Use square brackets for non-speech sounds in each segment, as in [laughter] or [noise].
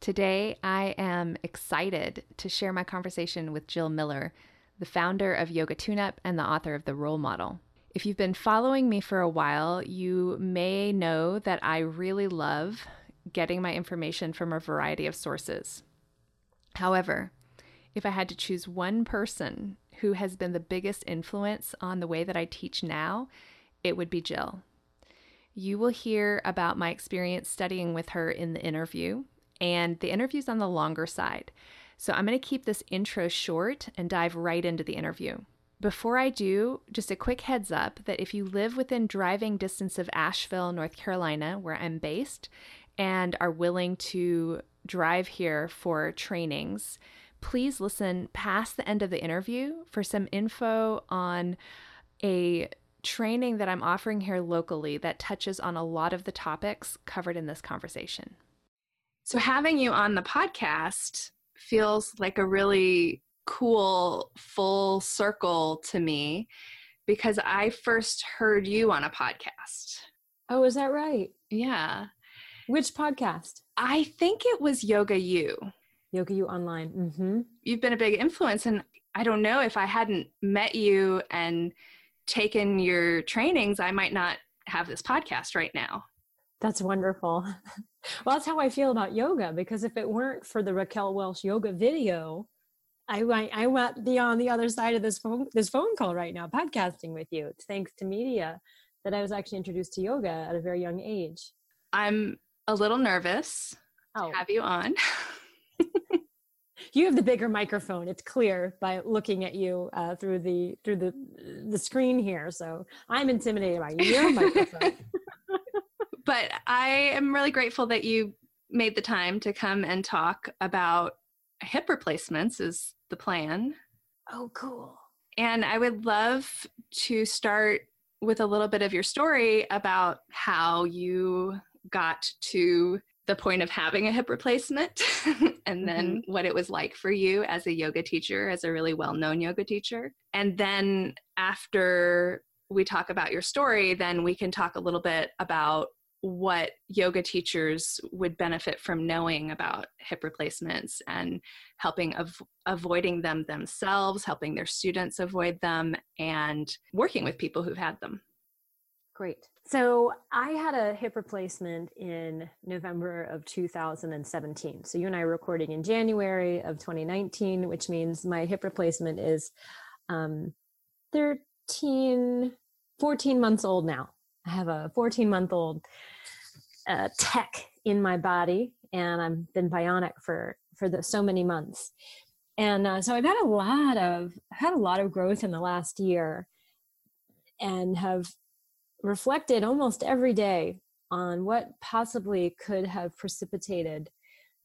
Today, I am excited to share my conversation with Jill Miller, the founder of Yoga Tune Up and the author of The Roll Model. If you've been following me for a while, you may know that I really love getting my information from a variety of sources. However, if I had to choose one person who has been the biggest influence on the way that I teach now, it would be Jill. You will hear about my experience studying with her in the interview, and the interview's on the longer side. So I'm going to keep this intro short and dive right into the interview. Before I do, just a quick heads up that if you live within driving distance of Asheville, North Carolina, where I'm based, and are willing to drive here for trainings, please listen past the end of the interview for some info on a training that I'm offering here locally that touches on a lot of the topics covered in this conversation. So, having you on the podcast feels like a really cool full circle to me because I first heard you on a podcast. Oh, is that right? Yeah. Which podcast? I think it was Yoga You. YogaU Online. Mm-hmm. You've been a big influence, and I don't know if I hadn't met you and taken your trainings, I might not have this podcast right now. That's wonderful. [laughs] well, that's how I feel about yoga because if it weren't for the Raquel Welch yoga video, I might I might be on the other side of this phone this phone call right now, podcasting with you. It's thanks to media that I was actually introduced to yoga at a very young age. I'm a little nervous oh. to have you on. you have the bigger microphone. It's clear by looking at you uh, through the through the the screen here. So I'm intimidated by your [laughs] microphone. But I am really grateful that you made the time to come and talk about hip replacements is the plan. Oh, cool. And I would love to start with a little bit of your story about how you got to the point of having a hip replacement [laughs] and then mm-hmm. what it was like for you as a yoga teacher, as a really well known yoga teacher. And then after we talk about your story, then we can talk a little bit about what yoga teachers would benefit from knowing about hip replacements and helping av- avoiding them themselves, helping their students avoid them, and working with people who've had them. Great. So I had a hip replacement in November of 2017. So you and I are recording in January of 2019, which means my hip replacement is um, 13, 14 months old now. I have a 14 month old uh, tech in my body, and I've been bionic for for the, so many months. And uh, so I've had a lot of had a lot of growth in the last year, and have reflected almost every day on what possibly could have precipitated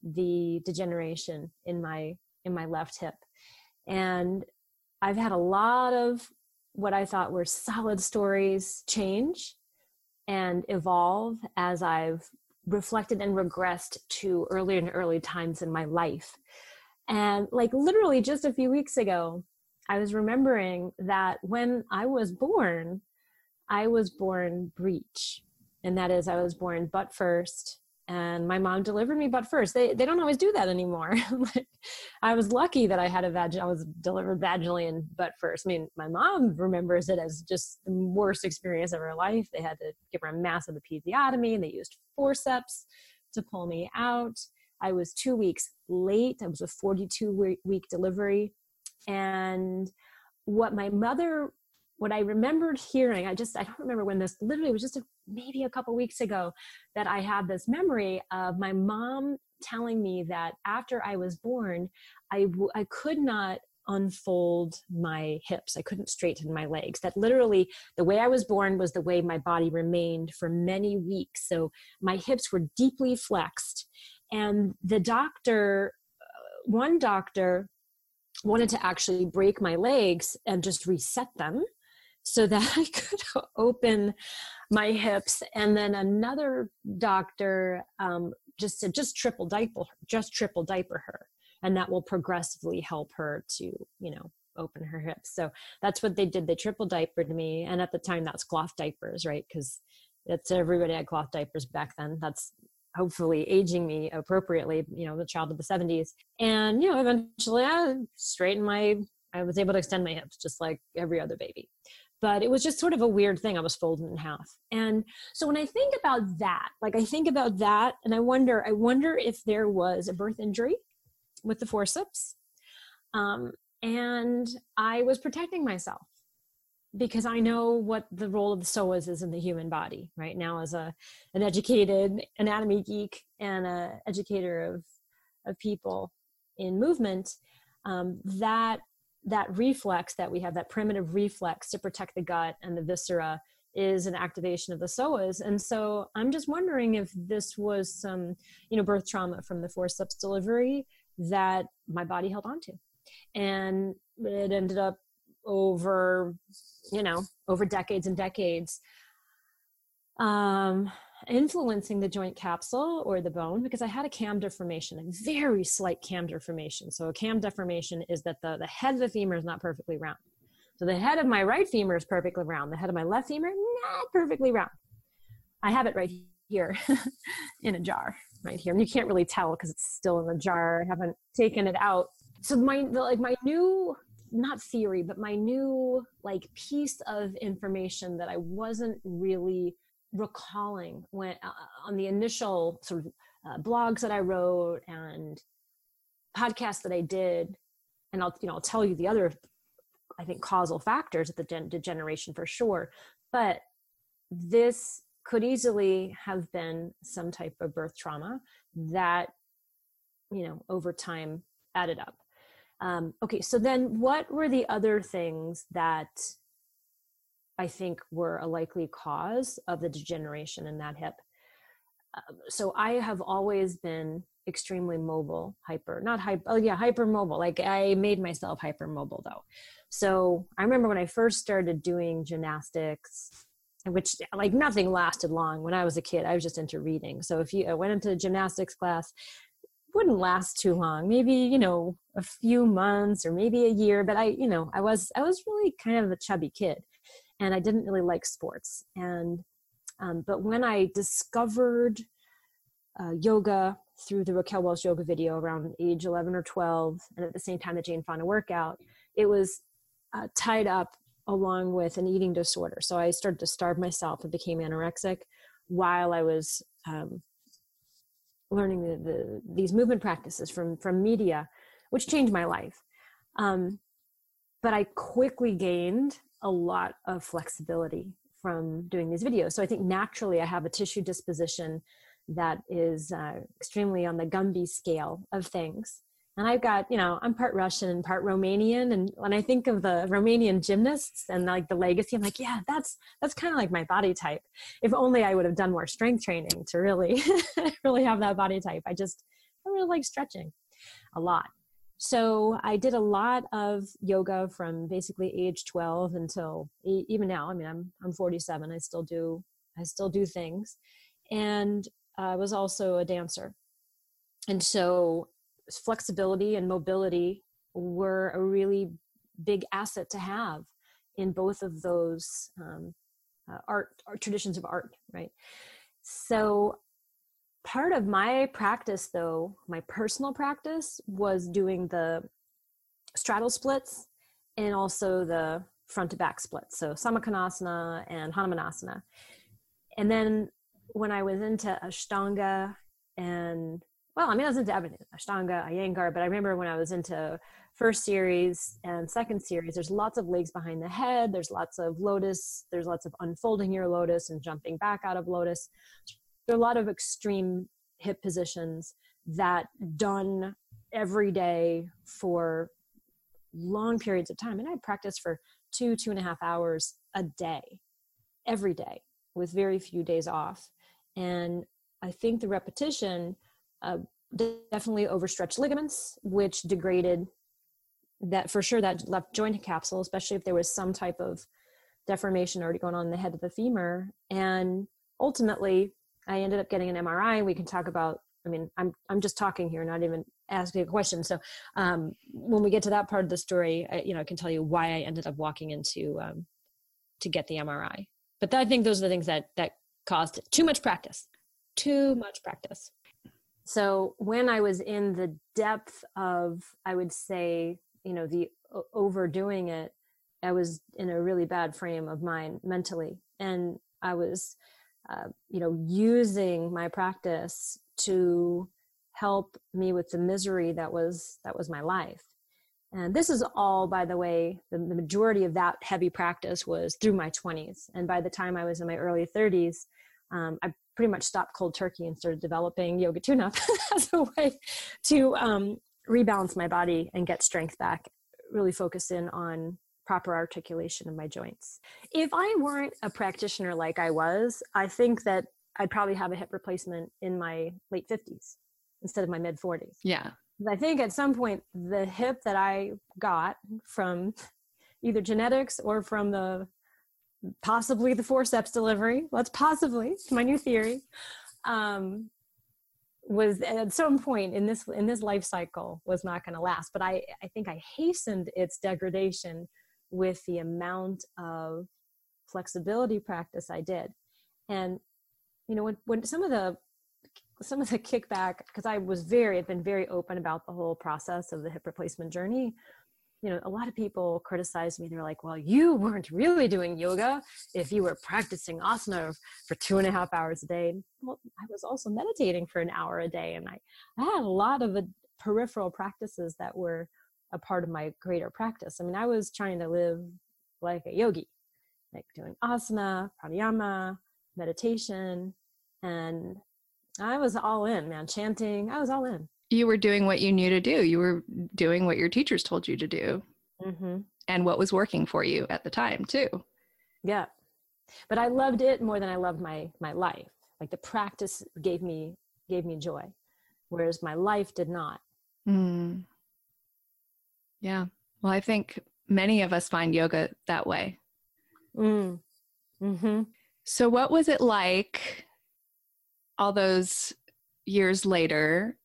the degeneration in my in my left hip and i've had a lot of what i thought were solid stories change and evolve as i've reflected and regressed to early and early times in my life. And like literally just a few weeks ago i was remembering that when i was born I was born breech, and that is I was born butt first, and my mom delivered me butt first. They they don't always do that anymore. [laughs] I was lucky that I had a vag. I was delivered vaginally and butt first. I mean, my mom remembers it as just the worst experience of her life. They had to give her a massive episiotomy, and they used forceps to pull me out. I was two weeks late. I was a 42 week delivery, and what my mother what I remembered hearing, I just, I don't remember when this literally was just a, maybe a couple weeks ago that I had this memory of my mom telling me that after I was born, I, I could not unfold my hips. I couldn't straighten my legs. That literally, the way I was born was the way my body remained for many weeks. So my hips were deeply flexed. And the doctor, uh, one doctor wanted to actually break my legs and just reset them so that [laughs] I could open my hips. And then another doctor um, just said, just triple diaper, just triple diaper her, and that will progressively help her to, you know, open her hips. So that's what they did. They triple diapered me, and at the time, that's cloth diapers, right? Because that's everybody had cloth diapers back then. That's hopefully aging me appropriately, you know, the child of the 70s. And, you know, eventually I straightened my, I was able to extend my hips just like every other baby. But it was just sort of a weird thing. I was folded in half. And so when I think about that, like I think about that and I wonder, I wonder if there was a birth injury with the forceps. Um, and I was protecting myself because I know what the role of the psoas is in the human body right now as a an educated anatomy geek and a educator of of people in movement um, that that reflex that we have that primitive reflex to protect the gut and the viscera is an activation of the psoas. And so i'm just wondering if this was some you know birth trauma from the forceps delivery that my body held on to. And it ended up over you know over decades and decades. Um influencing the joint capsule or the bone because I had a cam deformation, a very slight cam deformation. So a cam deformation is that the, the head of the femur is not perfectly round. So the head of my right femur is perfectly round. The head of my left femur, not perfectly round. I have it right here [laughs] in a jar right here. And you can't really tell because it's still in the jar. I haven't taken it out. So my like my new not theory, but my new like piece of information that I wasn't really recalling when uh, on the initial sort of uh, blogs that I wrote and podcasts that I did, and I'll you know I'll tell you the other I think causal factors of the de- degeneration for sure, but this could easily have been some type of birth trauma that you know over time added up. Um, okay, so then what were the other things that I think were a likely cause of the degeneration in that hip? Uh, so I have always been extremely mobile, hyper, not hyper, oh yeah, hyper mobile. Like I made myself hyper mobile though. So I remember when I first started doing gymnastics, which like nothing lasted long when I was a kid. I was just into reading. So if you I went into gymnastics class, wouldn't last too long maybe you know a few months or maybe a year but i you know i was i was really kind of a chubby kid and i didn't really like sports and um, but when i discovered uh, yoga through the raquel welch yoga video around age 11 or 12 and at the same time the jane fonda workout it was uh, tied up along with an eating disorder so i started to starve myself and became anorexic while i was um, learning the, the, these movement practices from from media, which changed my life. Um, but I quickly gained a lot of flexibility from doing these videos. So I think naturally I have a tissue disposition that is uh, extremely on the Gumby scale of things and I've got, you know, I'm part Russian and part Romanian. And when I think of the Romanian gymnasts and like the legacy, I'm like, yeah, that's that's kind of like my body type. If only I would have done more strength training to really, [laughs] really have that body type. I just I really like stretching a lot. So I did a lot of yoga from basically age 12 until even now. I mean, I'm I'm 47. I still do I still do things, and I was also a dancer. And so flexibility and mobility were a really big asset to have in both of those um, uh, art, art traditions of art, right? So part of my practice though my personal practice was doing the straddle splits and also the front to back splits so samakonasana and hanumanasana and then when i was into ashtanga and well, I mean, I was into everything, Ashtanga, Iyengar, but I remember when I was into first series and second series, there's lots of legs behind the head, there's lots of lotus, there's lots of unfolding your lotus and jumping back out of lotus. There are a lot of extreme hip positions that done every day for long periods of time. And I practice for two, two and a half hours a day, every day, with very few days off. And I think the repetition uh, definitely overstretched ligaments, which degraded that for sure that left joint capsule, especially if there was some type of deformation already going on in the head of the femur. And ultimately, I ended up getting an MRI. We can talk about. I mean, I'm I'm just talking here, not even asking a question. So um, when we get to that part of the story, I, you know, I can tell you why I ended up walking into um, to get the MRI. But I think those are the things that that caused it. Too much practice. Too much practice. So when I was in the depth of, I would say, you know, the overdoing it, I was in a really bad frame of mind mentally, and I was, uh, you know, using my practice to help me with the misery that was that was my life. And this is all by the way the, the, majority of that heavy practice was through my 20s and by the time i was in my early 30s um, i pretty much stopped cold turkey and started developing yoga tune up [laughs] as a way to um, rebalance my body and get strength back really focus in on proper articulation of my joints if i weren't a practitioner like i was i think that i'd probably have a hip replacement in my late 50s instead of my mid 40s yeah I think at some point the hip that I got from either genetics or from the possibly the forceps delivery, let's possibly, my new theory, um, was at some point in this in this life cycle was not going to last. But I I think I hastened its degradation with the amount of flexibility practice I did, and you know when when some of the some of the [laughs] kickback because i was very i've been very open about the whole process of the hip replacement journey. You know a lot of people criticized me. They're like well you weren't really doing yoga if you were practicing asana for two and a half hours a day. Well i was also meditating for an hour a day and i, I had a lot of uh, peripheral practices that were a part of my greater practice i mean i was trying to live like a yogi like doing asana pranayama meditation and I was all in, man. Chanting, I was all in. You were doing what you knew to do. You were doing what your teachers told you to do, mm-hmm. and what was working for you at the time too. Yeah, but I loved it more than I loved my my life. Like the practice gave me gave me joy, whereas my life did not. Mm. Yeah. Well, I think many of us find yoga that way. Mm. Mm-hmm. So, what was it like all those years later,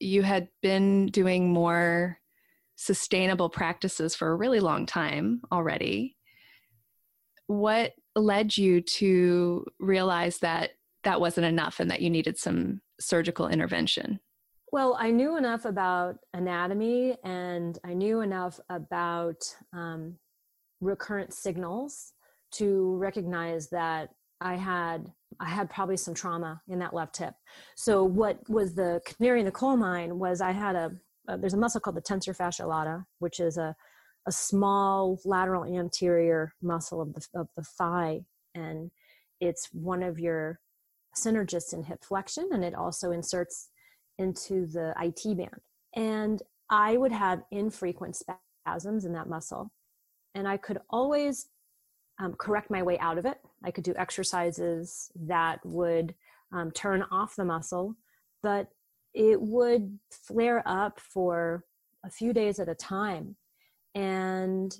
you had been doing more sustainable practices for a really long time already. What led you to realize that that wasn't enough and that you needed some surgical intervention? Well, I knew enough about anatomy and I knew enough about um, recurrent signals to recognize that I had I had probably some trauma in that left hip. So what was the canary in the coal mine was I had a, there's a muscle called the tensor fascia lata, which is a a small lateral anterior muscle of the of the thigh, and it's one of your synergists in hip flexion, and it also inserts into the IT band. And I would have infrequent spasms in that muscle, and I could always um, correct my way out of it. I could do exercises that would um, turn off the muscle, but it would flare up for a few days at a time and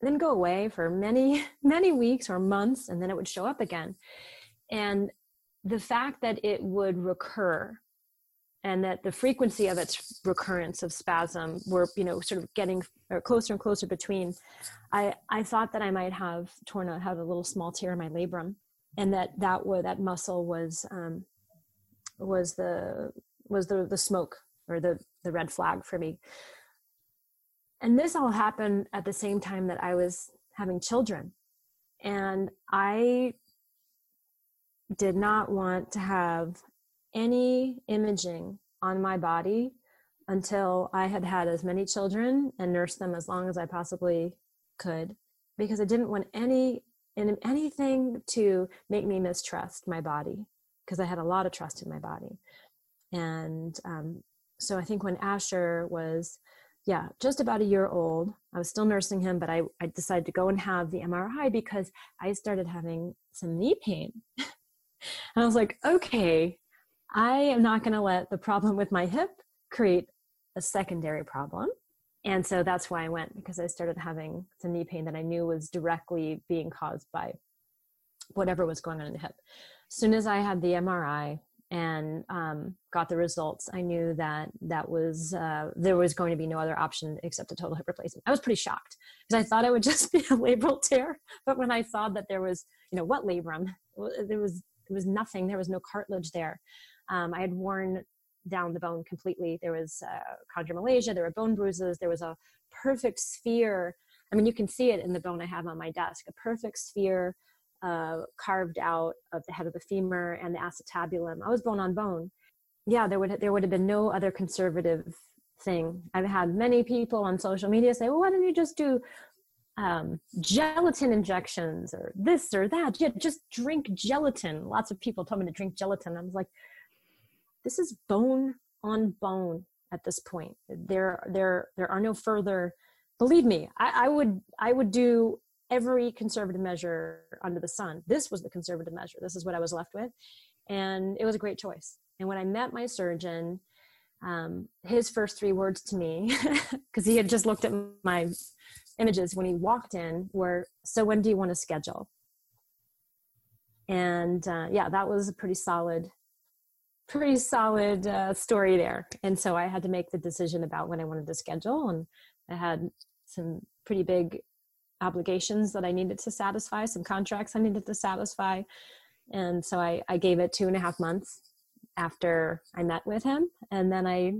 then go away for many, [laughs] many weeks or months, and then it would show up again. And the fact that it would recur and that the frequency of its recurrence of spasm were you know sort of getting closer and closer between i i thought that i might have torn out have a little small tear in my labrum and that that would that muscle was um was the was the the smoke or the the red flag for me. And this all happened at the same time that i was having children. And i did not want to have any imaging on my body until I had had as many children and nursed them as long as I possibly could because I didn't want any in anything to make me mistrust my body because I had a lot of trust in my body. And um, so I think when Asher was, yeah, just about a year old, I was still nursing him, but I, I decided to go and have the MRI because I started having some knee pain. [laughs] and I was like, okay, I am not going to let the problem with my hip create a secondary problem. and so that's why I went because I started having some knee pain that I knew was directly being caused by whatever was going on in the hip. As soon as I had the MRI and um, got the results, I knew that that was uh, there was going to be no other option except a total hip replacement. I was pretty shocked because I thought it would [laughs] just be a labral tear, but when I saw that there was, you know, what labrum? There was there was nothing. There was no cartilage there. Um, I had worn down the bone completely. There was uh, chondromalacia, there were bone bruises, there was a perfect sphere. I mean, you can see it in the bone I have on my desk, a perfect sphere uh, carved out of the head of the femur and the acetabulum. I was bone on bone. Yeah, there would there would have been no other conservative thing. I've had many people on social media say, "Well, why don't you just do um, gelatin injections or this or that? Yeah, just drink gelatin." Lots of people told me to drink gelatin. I was like, this is bone on bone at this point. There, there, there are no further. Believe me, I, I would, I would do every conservative measure under the sun. This was the conservative measure. This is what I was left with, and it was a great choice. And when I met my surgeon, um, his first three words to me, [laughs] because he had just looked at my images when he walked in, were, "So when do you want to schedule?" And uh, yeah, that was a pretty solid pretty solid uh, story there. And so I had to make the decision about when I wanted to schedule, and I had some pretty big obligations that I needed to satisfy, some contracts I needed to satisfy. And so I, I gave it two and a half months after I met with him. And then I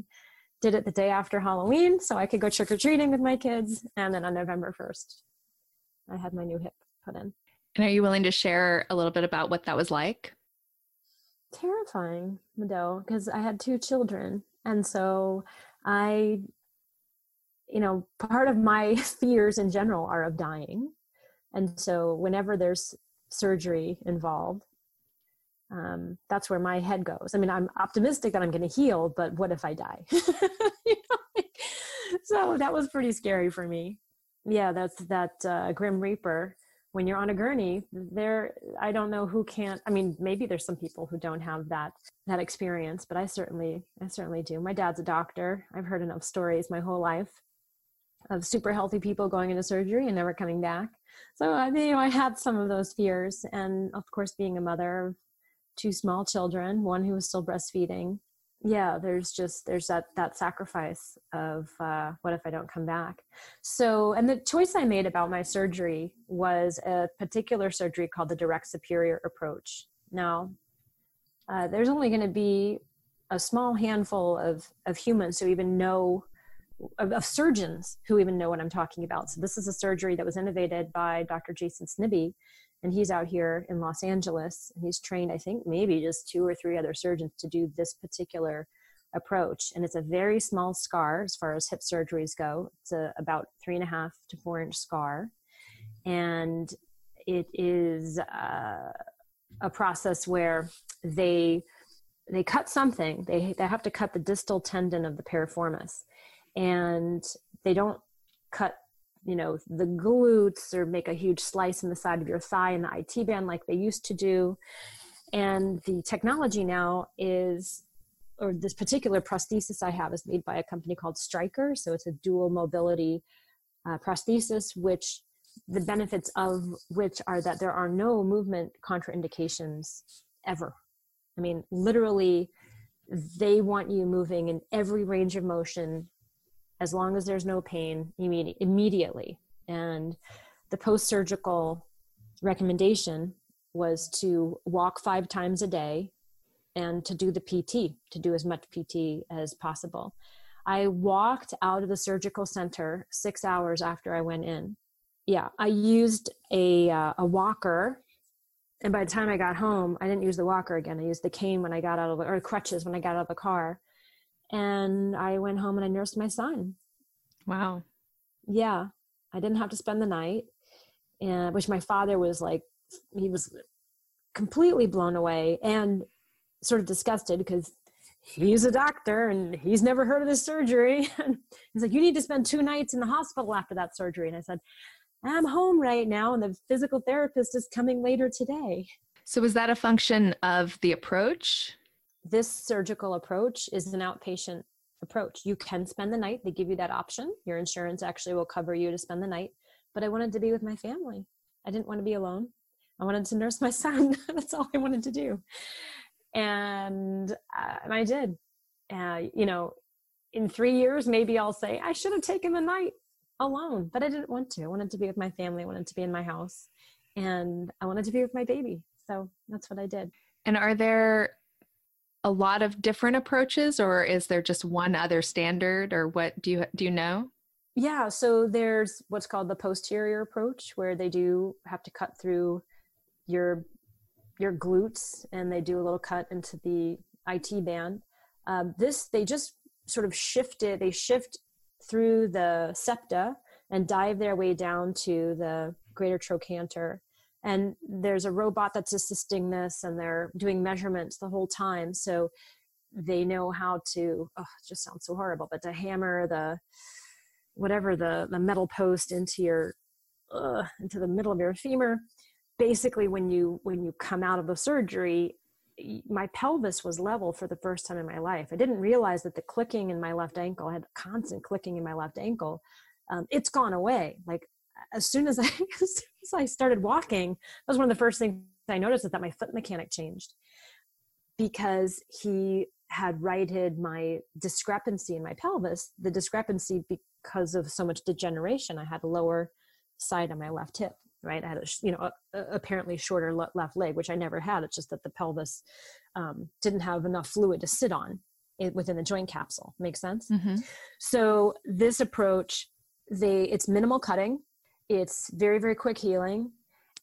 did it the day after Halloween so I could go trick or treating with my kids. And then on November 1st, I had my new hip put in. And are you willing to share a little bit about what that was like? Terrifying, Mado, because I had two children. And so I, you know, part of my [laughs] fears in general are of dying. And so whenever there's surgery involved, um, that's where my head goes. I mean, I'm optimistic that I'm going to heal, but what if I die? [laughs] so that was pretty scary for me. Yeah, that's that uh, Grim Reaper when you're on a gurney there i don't know who can't i mean maybe there's some people who don't have that that experience but i certainly i certainly do. My dad's a doctor. I've heard enough stories my whole life of super healthy people going into surgery and never coming back. So i mean you know i had some of those fears and of course being a mother of two small children one who was still breastfeeding yeah there's just there's that that sacrifice of uh, what if i don't come back? So and the choice i made about my surgery was a particular surgery called the direct superior approach. Now uh, there's only going to be a small handful of of humans who even know of, of, surgeons who even know what i'm talking about. So this is a surgery that was innovated by dr jason snibbe and he's out here in Los Angeles and he's trained I think maybe just two or three other surgeons to do this particular approach. And it's a very small scar as far as hip surgeries go. It's a, about three and a half to four inch scar. And it is uh, a process where they they cut something. They, they have to cut the distal tendon of the piriformis. And they don't cut you know the glutes or make a huge slice in the side of your thigh in the IT band like they used to do. And the technology now is, or this particular prosthesis I have is made by a company called Stryker. So it's a dual mobility uh, prosthesis, which the benefits of which are that there are no movement contraindications ever. I mean, literally, they want you moving in every range of motion as long as there's no pain immedi- immediately. And the post surgical recommendation was to walk five times a day and to do the PT, to do as much PT as possible. I walked out of the surgical center six hours after I went in. Yeah, I used a, uh, a walker. And by the time I got home, I didn't use the walker again. I used the cane when I got out of or crutches when I got out of the car and I went home and I nursed my son. Wow. Yeah. I didn't have to spend the night. And which my father was like he was completely blown away and sort of disgusted because he's a doctor and he's never heard of this surgery. [laughs] And he's like, You need to spend two nights in the hospital after that surgery. And I said, I'm home right now, and the physical therapist is coming later today. So, was that a function of the approach? This surgical approach is an outpatient approach. You can spend the night, they give you that option. Your insurance actually will cover you to spend the night. But I wanted to be with my family. I didn't want to be alone. I wanted to nurse my [laughs] son. That's all I wanted to do. And, uh, I did. Uh, you know, in three years, maybe I'll say, I should have taken the night alone, but I didn't want to. I wanted to be with my family. I wanted to be in my house. And I wanted to be with my baby. So that's what I did. And are there a lot of different approaches or is there just one other standard or what do you do you know? Yeah, so there's what's called the posterior approach where they do have to cut through your your glutes and they do a little cut into the IT band. Um, this they just sort of shifted. They shift through the septa and dive their way down to the greater trochanter. And there's a robot that's assisting this, and they're doing measurements the whole time. So they know how to. Oh, it just sounds so horrible, but to hammer the whatever the the metal post into your uh, into the middle of your femur basically when you when you come out of the surgery my pelvis was level for the first time in my life i didn't realize that the clicking in my left ankle I had constant clicking in my left ankle um, it's gone away like as soon as i [laughs] as soon as i started walking that was one of the first things i noticed is that my foot mechanic changed because he had righted my discrepancy in my pelvis the discrepancy because of so much degeneration i had a lower side on my left hip right? I had a, you know, a, a apparently shorter le- left leg, which I never had. It's just that the pelvis um, didn't have enough fluid to sit on it, within the joint capsule. Makes sense? Mm-hmm. So this approach, they it's minimal cutting. It's very, very quick healing.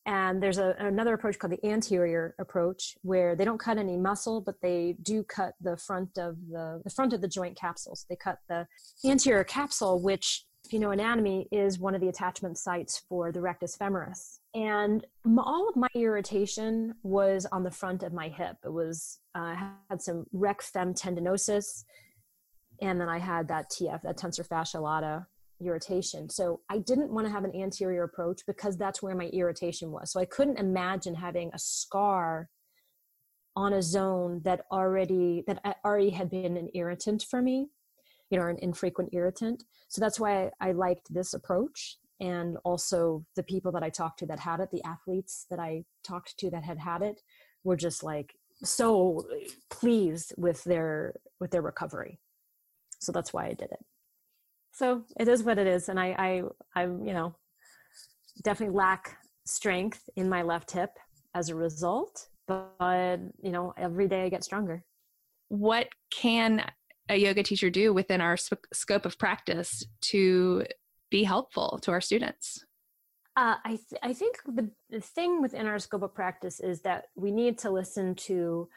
And there's a, another approach called the anterior approach where they don't cut any muscle, but they do cut the front of the, the front of the joint capsules. They cut the anterior capsule, which if you know anatomy, is one of the attachment sites for the rectus femoris. And all of my irritation was on the front of my hip. It was, uh, I had some rec fem tendinosis, and then I had that TF, that tensor fascia lata irritation. So I didn't want to have an anterior approach because that's where my irritation was. So I couldn't imagine having a scar on a zone that already that already had been an irritant for me you know, an infrequent irritant. So that's why I, liked this approach. And also the people that I talked to that had it, the athletes that I talked to that had had it, were just like so pleased with their with their recovery. So that's why I did it. So it is what it is, and I I I you know definitely lack strength in my left hip as a result, but you know every day I get stronger. What can a yoga teacher do within our sp- scope of practice to be helpful to our students? Uh, I, th- I think the, the thing within our scope of practice is that we need to listen to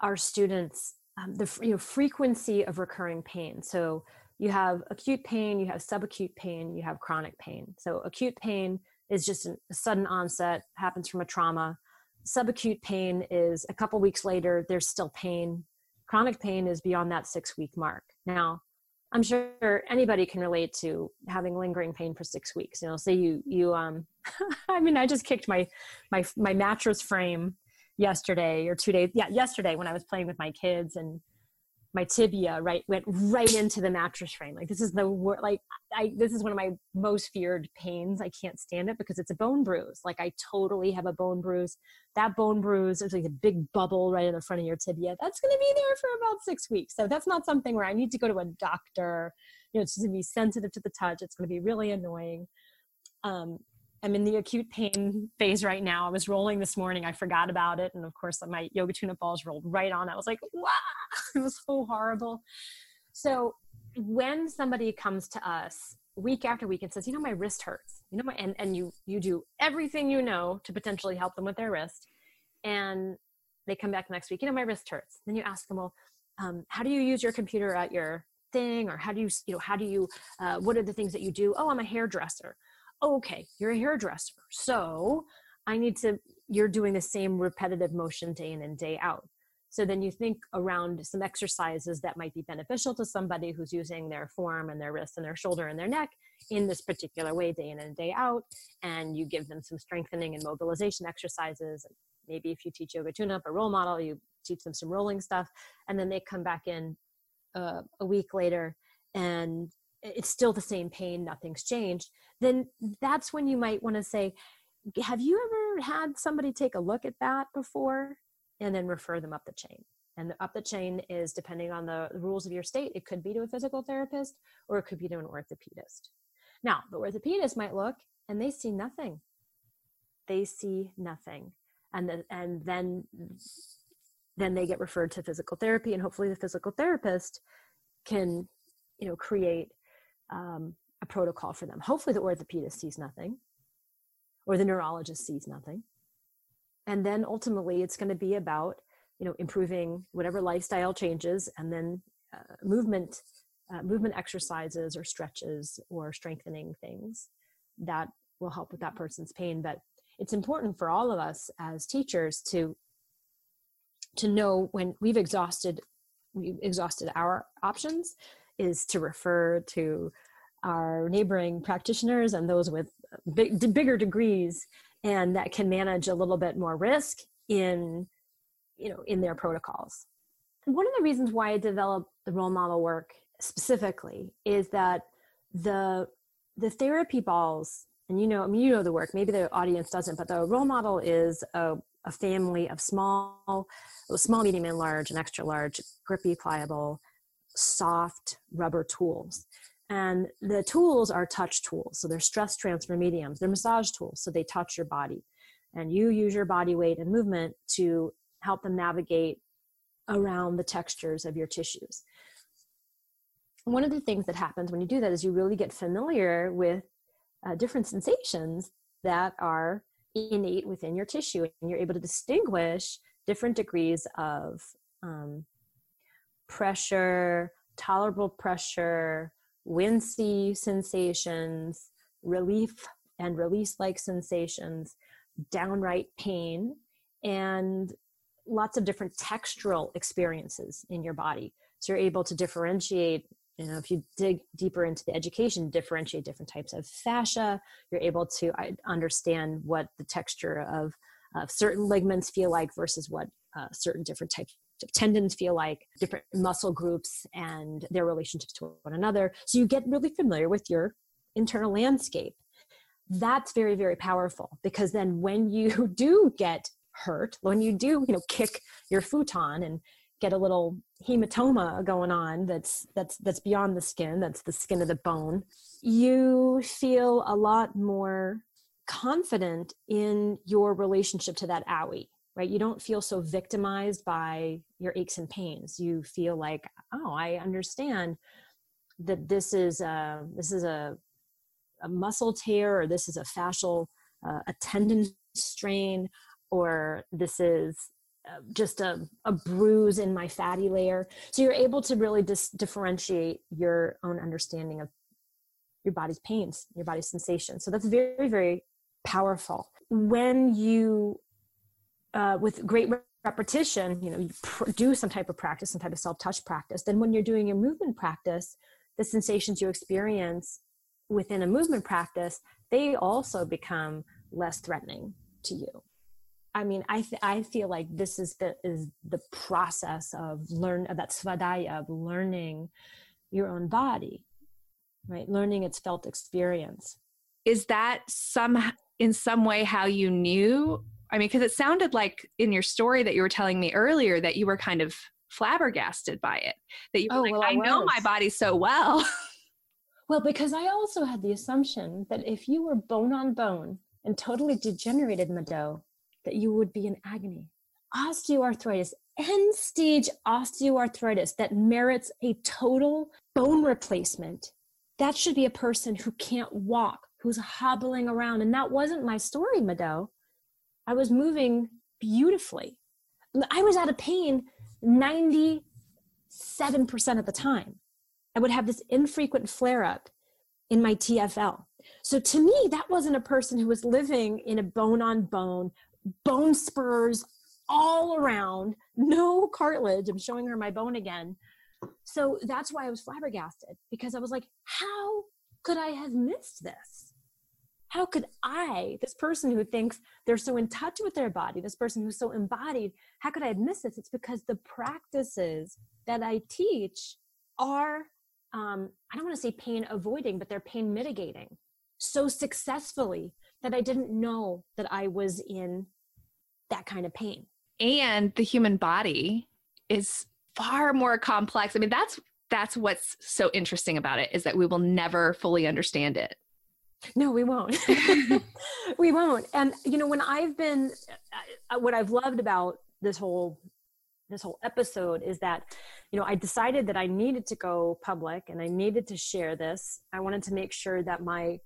our students um, the you know, frequency of recurring pain. So you have acute pain, you have subacute pain, you have chronic pain. So acute pain is just a sudden onset, happens from a trauma. Subacute pain is a couple weeks later, there's still pain, chronic pain is beyond that six week mark. Now, I'm sure anybody can relate to having lingering pain for six weeks. You know, say you you um, [laughs] I mean, I just kicked my my my mattress frame yesterday or two days. Yeah, yesterday when I was playing with my kids and my tibia right went right into the mattress frame. Like this is the like i this is one of my most feared pains. I can't stand it because it's a bone bruise. Like i totally have a bone bruise. That bone bruise is like a big bubble right in the front of your tibia. That's going to be there for about six weeks. So that's not something where i need to go to a doctor. You know it's going to be sensitive to the touch. It's going to be really annoying. Um, I'm in the acute pain phase right now. I was rolling this morning. I forgot about it. And of course, my yoga tune up balls rolled right on. I was like, wow, [laughs] it was so horrible. So when somebody comes to us week after week and says, you know, my wrist hurts, you know, my, and, and you, you do everything you know to potentially help them with their wrist. And they come back next week, you know, my wrist hurts. Then you ask them, well, um, how do you use your computer at your thing? Or how do you, you know, how do you, uh, what are the things that you do? Oh, I'm a hairdresser okay, you're a hairdresser. So I need to, you're doing the same repetitive motion day in and day out. So then you think around some exercises that might be beneficial to somebody who's using their forearm and their wrist and their shoulder and their neck in this particular way, day in and day out. And you give them some strengthening and mobilization exercises. Maybe if you teach yoga tune up or roll model, you teach them some rolling stuff. And then they come back in uh, a week later and it's still the same pain, nothing's changed, then that's when you might want to say, Have you ever had somebody take a look at that before? And then refer them up the chain. And up the chain is depending on the rules of your state, it could be to a physical therapist or it could be to an orthopedist. Now, the orthopedist might look and they see nothing. They see nothing. And, the, and then then they get referred to physical therapy and hopefully the physical therapist can you know create um, a protocol for them. Hopefully the orthopedist sees nothing or the neurologist sees nothing. And then ultimately it's going to be about you know improving whatever lifestyle changes and then uh, movement uh, movement exercises or stretches or strengthening things that will help with that person's pain. But it's important for all of us as teachers to to know when we've exhausted we've exhausted our options is to refer to our neighboring practitioners and those with big, bigger degrees and that can manage a little bit more risk in you know in their protocols. One of the reasons why i developed the roll model work specifically is that the the therapy balls and you know I mean, you know the work maybe the audience doesn't but the roll model is a, a family of small small medium and large and extra large grippy pliable soft rubber tools. And the tools are touch tools. So they're stress transfer mediums, they're massage tools. So they touch your body. And you use your body weight and movement to help them navigate around the textures of your tissues. One of the things that happens when you do that is you really get familiar with uh, different sensations that are innate within your tissue, and you're able to distinguish different degrees of um, pressure, tolerable pressure, wincy sensations, relief and release like sensations, downright pain, and lots of different textural experiences in your body. So you're able to differentiate, you know, if you dig deeper into the education, differentiate different types of fascia, you're able to understand what the texture of, of certain ligaments feel like versus what uh, certain different types tendons feel like, different muscle groups and their relationships to one another. So you get really familiar with your internal landscape. That's very, very powerful because then when you [laughs] do get hurt, when you do, you know, kick your futon and get a little hematoma going on that's that's that's beyond the skin, that's the skin of the bone, you feel a lot more confident in your relationship to that owie right? You don't feel so victimized by your aches and pains. You feel like oh i understand that this is a this is a, a muscle tear or this is a fascial uh, a tendon strain or this is uh, just a, a bruise in my fatty layer. So you're able to really dis- differentiate your own understanding of your body's pains your body's sensations. So that's very very powerful. When you uh, with great repetition, you know, you pr- do some type of practice, some type of self-touch practice, then when you're doing your movement practice, the sensations you experience within a movement practice, they also become less threatening to you. I mean, I th- I feel like this is the is the process of learn of that svadhyaya of learning your own body, right? Learning its felt experience. Is that some in some way how you knew I mean, because it sounded like in your story that you were telling me earlier that you were kind of flabbergasted by it. That you were oh, like, well, I, I know my body so well. [laughs] well, because I also had the assumption that if you were bone on bone and totally degenerated, Mado, that you would be in agony. Osteoarthritis, end stage osteoarthritis that merits a total bone replacement. That should be a person who can't walk, who's hobbling around. And that wasn't my story, Mado. I was moving beautifully. I was out of pain 97% of the time. I would have this infrequent flare up in my TFL. So to me, that wasn't a person who was living in a bone on bone, bone spurs all around, no cartilage. I'm showing her my bone again. So that's why I was flabbergasted because I was like, how could I have missed this? How could I, this person who thinks they're so in touch with their body, this person who's so embodied, how could I missed this? It's because the practices that I teach are um, I don't want to say pain avoiding, but they're pain mitigating so successfully that I didn't know that I was in that kind of pain. And the human body is far more complex. I mean, that's that's what's so interesting about it is that we will never fully understand it. No, we won't. [laughs] [laughs] we won't. And you know, when I've been uh, what I've loved about this whole this whole episode is that you know i decided that i needed to go public and i needed to share this i wanted to make sure that my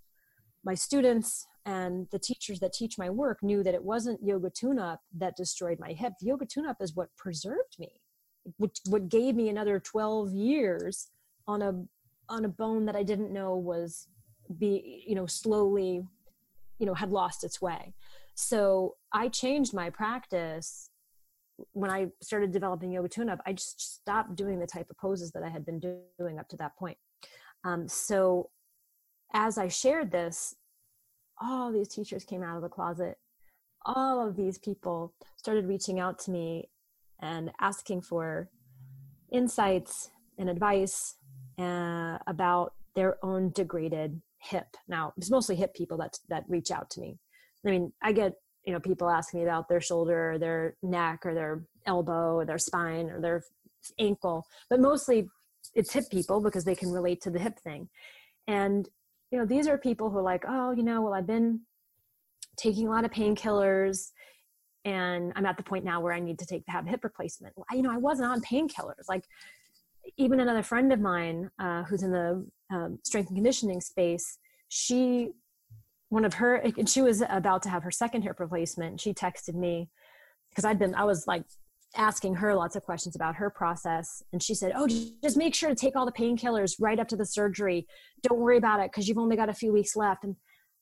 my students and the teachers that teach my work knew that it wasn't yoga tune up that destroyed my hip yoga tune up is what preserved me what, what gave me another 12 years on a on a bone that i didn't know was be you know slowly you know had lost its way so i changed my practice when I started developing yoga tune up, I just stopped doing the type of poses that I had been doing up to that point. Um, so as I shared this, all these teachers came out of the closet. All of these people started reaching out to me and asking for insights and advice uh, about their own degraded hip. Now, it's mostly hip people that that reach out to me. I mean, I get you know people ask me about their shoulder or their neck or their elbow or their spine or their ankle but mostly it's hip people because they can relate to the hip thing and you know these are people who are like oh you know well i've been taking a lot of painkillers and i'm at the point now where i need to take have hip replacement I, you know i wasn't on painkillers like even another friend of mine uh, who's in the um, strength and conditioning space she one of her and [laughs] she was about to have her second hip replacement. She texted me because i'd been i was like asking her lots of questions about her process. And she said oh just make sure to take all the painkillers right up to the surgery. Don't worry about it because you've only got a few weeks left and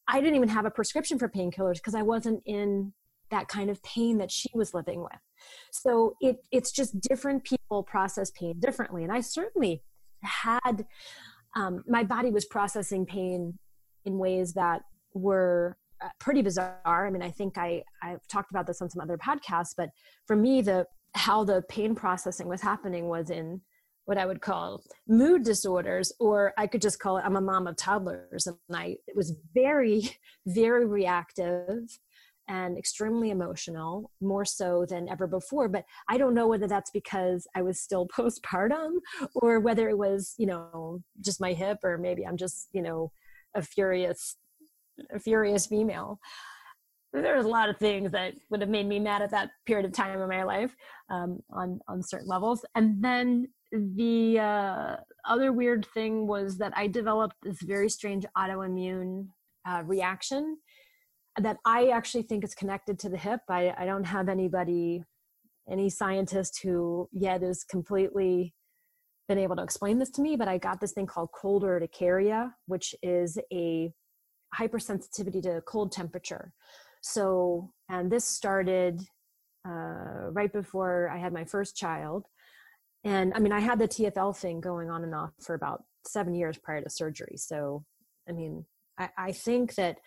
i didn't even have a prescription for painkillers because i wasn't in that kind of pain that she was living with so it it's just different people process pain differently. And i certainly had um, my body was processing pain in ways that were uh, pretty bizarre. I mean, I think I I've talked about this on some other podcasts, but for me, the how the pain processing was happening was in what I would call mood disorders, or I could just call it I'm a mom of toddlers, and I it was very [laughs] very reactive and extremely emotional, more so than ever before. But I don't know whether that's because I was still [laughs] postpartum or whether it was, you know, just my hip, or maybe I'm just, you know, a furious a furious female. There's a lot of things that would have made me mad at that period of time in my life um, on on certain levels. And then the uh, other weird thing was that I developed this very strange autoimmune uh, reaction that I actually think is connected to the hip. I, I don't have anybody, any scientist who yet is completely been able to explain this to me, but I got this thing called cold urticaria, which is a hypersensitivity to cold temperature. So, and this started uh, right before I had my first child. And I mean, I had the TFL thing going on and off for about seven years prior to surgery. So, I mean, I, I think that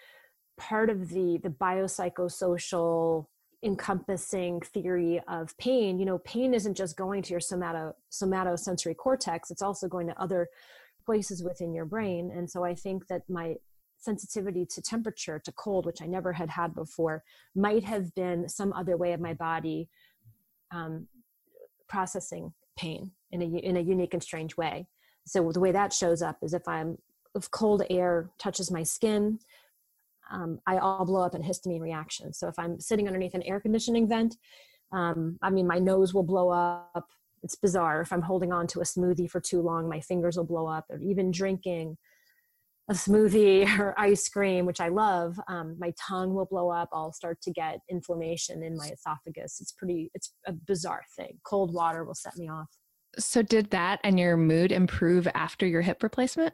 part of the the biopsychosocial encompassing theory of pain, you know, pain isn't just going to your somato somatosensory cortex; it's also going to other places within your brain. And so, I think that my sensitivity to temperature, to cold, which I never had had before, might have been some other way of my body um, processing pain in a, in a unique and strange way. So the way that shows up is if I'm if cold air touches my skin, um, I all blow up in histamine reaction. So if I'm sitting underneath an air conditioning vent, um, I mean my nose will blow up. It's bizarre. If I'm holding on to a smoothie for too long, my fingers will blow up. Or even drinking a smoothie [laughs] or ice cream, which I love, um, my tongue will blow up. I'll start to get inflammation in my esophagus. It's pretty, it's a bizarre thing. Cold water will set me off. So, did that and your mood improve after your hip replacement?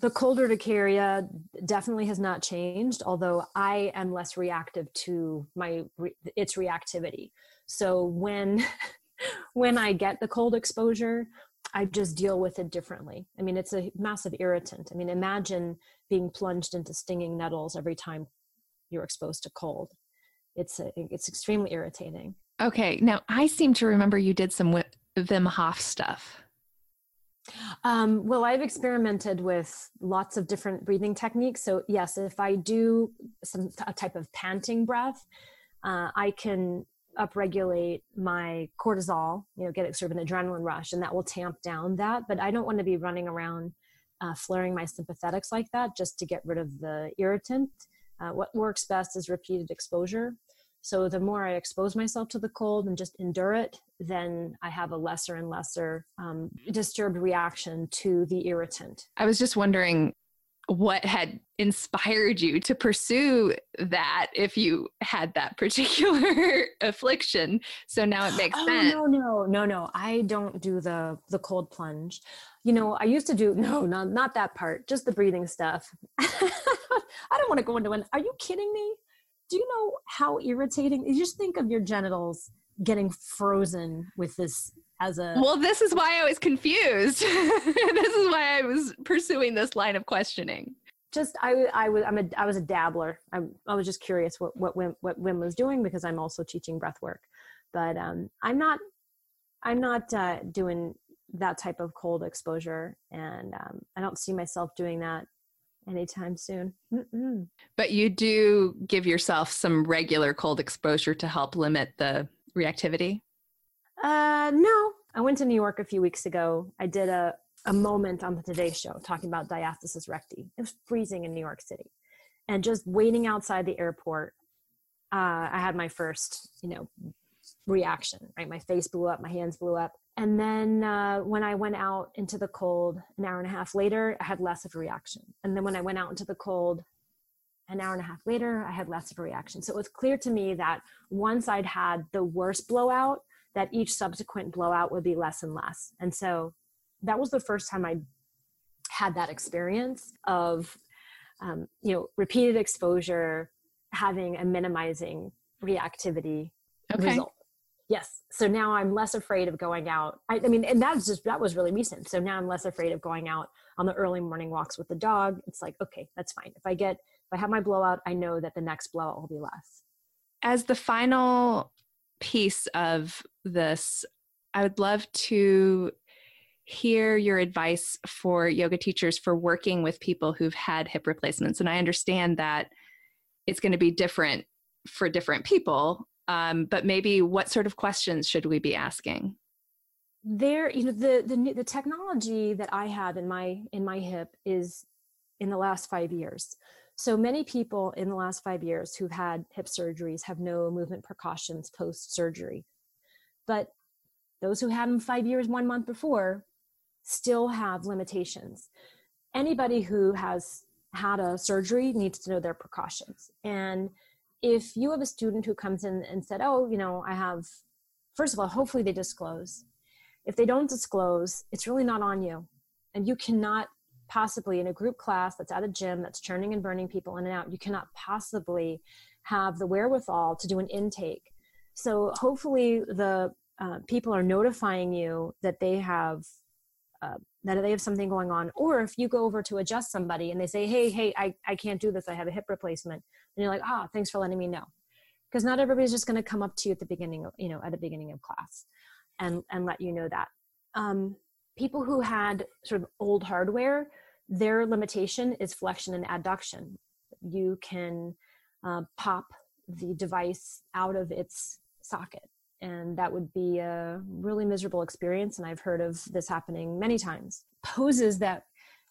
The cold urticaria definitely has not changed, although I am less reactive to my its reactivity. So when [laughs] when I get the cold exposure, I just deal with it differently. I mean, it's a massive irritant. I mean, imagine being plunged into stinging nettles every time you're exposed to cold. It's a, it's extremely irritating. Okay, now I seem to remember you did some Wim Hof stuff. Um, well, I've experimented with lots of different breathing techniques. So, yes, if I do some a type of panting breath, uh, I can upregulate my cortisol, you know, get sort of an adrenaline rush, and that will tamp down that. But I don't want to be running around uh, flaring my sympathetics like that just to get rid of the irritant. Uh, what works best is repeated exposure. So the more I expose myself to the cold and just endure it, then I have a lesser and lesser um, disturbed reaction to the irritant. I was just wondering what had inspired you to pursue that if you had that [laughs] particular affliction. So now it makes oh, sense. no no no no. I don't do the the cold plunge. You know i used to do [laughs] no not not that part just the breathing stuff. [laughs] I don't want to go into an are you kidding me do you know how irritating you just think of your genitals getting frozen with this as a well this is why i was confused. [laughs] This is why i was pursuing this line of questioning. Just I, I was I'm a I was a dabbler. I, I was just curious what what Wim, what Wim was doing because I'm also teaching breath work, but um, I'm not I'm not uh, doing that type of cold exposure, and um, I don't see myself doing that anytime soon. Mm-mm. But you do give yourself some regular cold exposure to help limit the reactivity? Uh, no. I went to New York a few weeks ago. I did a, a moment on the Today Show talking about diastasis recti. It was freezing in New York City. And just waiting outside the airport, uh, I had my first, you know, reaction, right? My face blew up, my hands blew up. And then uh, when I went out into the cold an hour and a half later, I had less of a reaction. And then when I went out into the cold an hour and a half later, I had less of a reaction. So it was clear to me that once I'd had the worst blowout, that each subsequent blowout would be less and less. And so that was the first time I had that experience of, um, you know, repeated exposure having a minimizing reactivity okay. result. Yes. So now I'm less afraid of going out. I, I mean, and that's just, that was really recent. So now I'm less afraid of going out on the early morning walks with the dog. It's like, okay, that's fine. If I get, if I have my blowout, I know that the next blowout will be less. As the final piece of this, I would love to hear your advice for yoga teachers for working with people who've had hip replacements. And I understand that it's going to be different for different people, um, but maybe what sort of questions should we be asking? There, you know, the the the technology that I have in my in my hip is in the last five years. So many people in the last five years who've had hip surgeries have no movement precautions post surgery. But those who had them five years, one month before, still have limitations. Anybody who has had a surgery needs to know their precautions. And if you have a student who comes in and said, Oh, you know, I have, first of all, hopefully they disclose. If they don't disclose, it's really not on you. And you cannot possibly in a group class that's at a gym that's churning and burning people in and out, you cannot possibly have the wherewithal to do an intake. So hopefully the uh, people are notifying you that they have uh, that they have something going on or if you go over to adjust somebody and they say hey hey i, I can't do this i have a hip replacement and you're like ah oh, thanks for letting me know because not everybody's just going to come up to you at the beginning of you know at the beginning of class and and let you know that um, people who had sort of old hardware their limitation is flexion and adduction. You can uh, pop the device out of its socket, and that would be a really miserable experience. And I've heard of this happening many times. Poses that